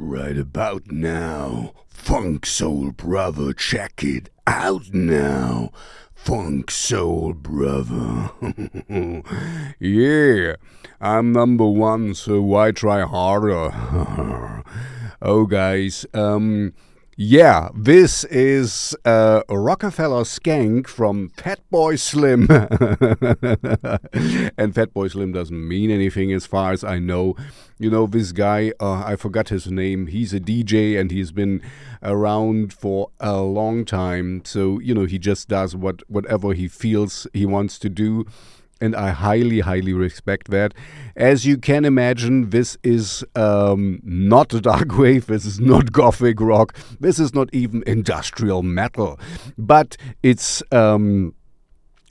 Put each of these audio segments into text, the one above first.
right about now. Funk Soul Brother, check it out now. Funk Soul Brother. yeah, I'm number one, so why try harder? oh, guys, um, yeah, this is uh, Rockafeller Skank from Fatboy Slim. and Fatboy Slim doesn't mean anything as far as I know. You know, this guy, uh, I forgot his name. He's a DJ and he's been around for a long time. So, you know, he just does what whatever he feels he wants to do and I highly, highly respect that. As you can imagine, this is um, not dark wave, this is not gothic rock, this is not even industrial metal, but it's. Um,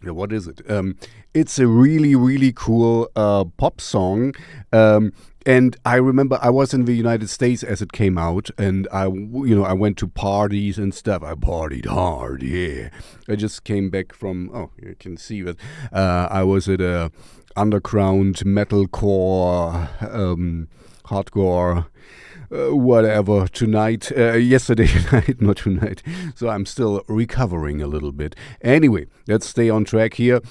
what is it? Um, it's a really, really cool uh, pop song. Um, and I remember I was in the United States as it came out, and I, you know, I went to parties and stuff. I partied hard, yeah. I just came back from. Oh, you can see that. Uh, I was at a underground metalcore, um, hardcore. Uh, whatever tonight, uh, yesterday night, not tonight. So I'm still recovering a little bit. Anyway, let's stay on track here.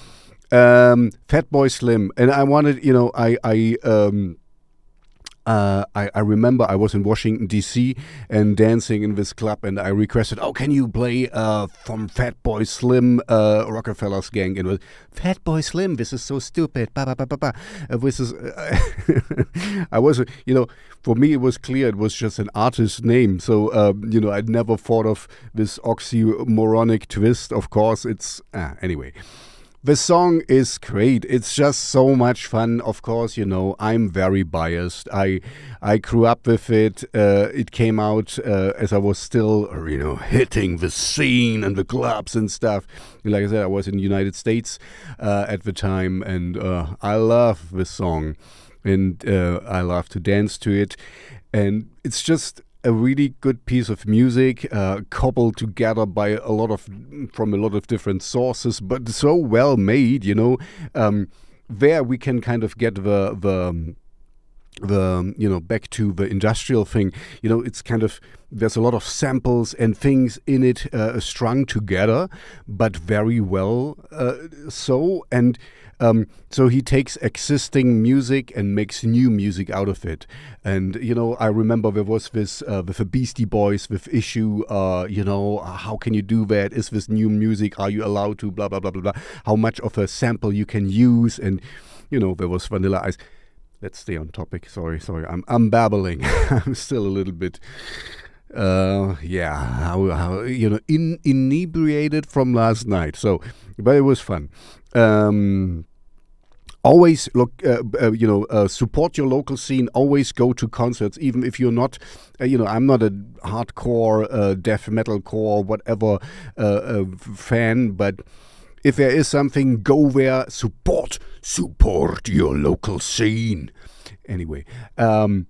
Um, Fatboy Slim, and I wanted, you know, I, I, um, uh, I, I, remember I was in Washington D.C. and dancing in this club, and I requested, "Oh, can you play uh, from Fatboy Slim, uh, Rockafeller Skank?" And was Fatboy Slim. This is so stupid. Ba ba ba ba ba. Uh, this is. I was, you know, for me it was clear it was just an artist's name. So um, you know, I'd never thought of this oxymoronic twist. Of course, it's ah, anyway. The song is great. It's just so much fun. Of course, you know I'm very biased. I I grew up with it. Uh, it came out uh, as I was still, you know, hitting the scene and the clubs and stuff. Like I said, I was in the United States uh, at the time, and uh, I love this song, and uh, I love to dance to it. And it's just a really good piece of music, uh, cobbled together by a lot of from a lot of different sources, but so well made. You know, um, there we can kind of get the the the you know back to the industrial thing you know it's kind of there's a lot of samples and things in it uh, strung together but very well uh, so and um, so he takes existing music and makes new music out of it. And you know, I remember there was this uh, with the Beastie Boys with issue. Uh, you know, how can you do that? Is this new music? Are you allowed to? Blah blah blah blah blah. How much of a sample you can use? And you know, there was Vanilla Ice. Let's stay on topic. Sorry, sorry. I'm I'm babbling. I'm still a little bit uh yeah how, how you know in inebriated from last night so but it was fun um always look uh, uh, you know uh, support your local scene always go to concerts even if you're not uh, you know i'm not a hardcore uh, death metal core whatever uh, fan but if there is something go there support support your local scene anyway um,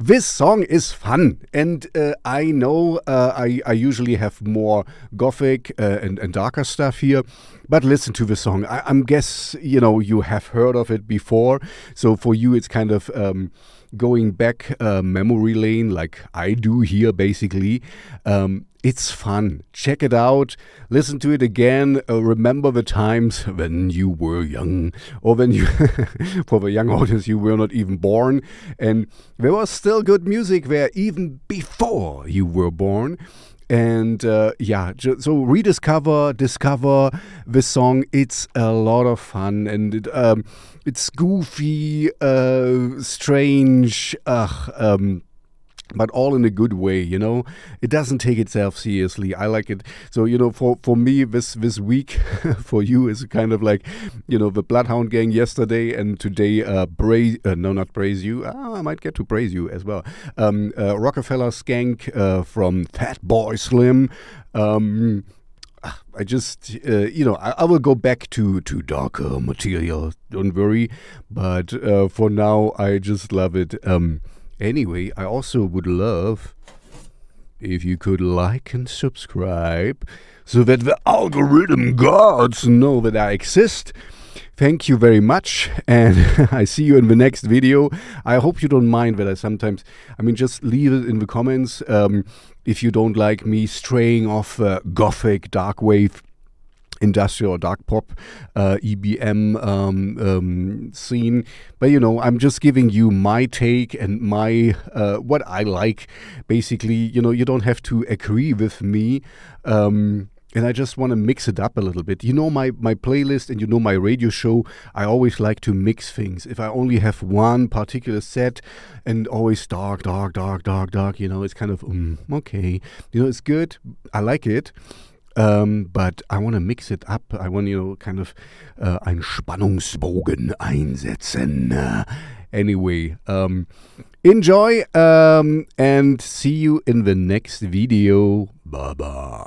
this song is fun, and uh, I know uh, I, I, usually have more gothic uh, and, and, darker stuff here, but listen to the song. I, am guess you know you have heard of it before, so for you it's kind of um, going back uh, memory lane, like I do here, basically. Um, it's fun. Check it out. Listen to it again. Uh, remember the times when you were young, or when you, for the young audience, you were not even born. And there was still good music there even before you were born. And uh, yeah, so rediscover, discover the song. It's a lot of fun and it, um, it's goofy, uh, strange. um, but all in a good way you know it doesn't take itself seriously i like it so you know for for me this this week for you is kind of like you know the bloodhound gang yesterday and today uh praise uh, no not praise you oh, i might get to praise you as well um uh, rockafeller skank uh, from fatboy slim um I just, uh, you know, I, I, will go back to, to darker material. Don't worry. But uh, for now, I just love it. Um, Anyway, I also would love if you could like and subscribe so that the algorithm gods know that I exist thank you very much, and I see you in the next video. I hope you don't mind that I sometimes, I mean, just leave it in the comments um, if you don't like me straying off uh, gothic, dark wave industrial dark pop uh, EBM um, um, scene. But you know, I'm just giving you my take and my uh, what I like. Basically, you know, you don't have to agree with me. Um, and I just want to mix it up a little bit. You know my my playlist and you know my radio show. I always like to mix things. If I only have one particular set and always dark, dark, dark, dark, dark, you know, it's kind of um, okay. You know, it's good. I like it. Um, but I want to mix it up. I want, you know, kind of uh, Spannungsbogen einsetzen. Uh, anyway, um, enjoy um, and see you in the next video. Bye bye.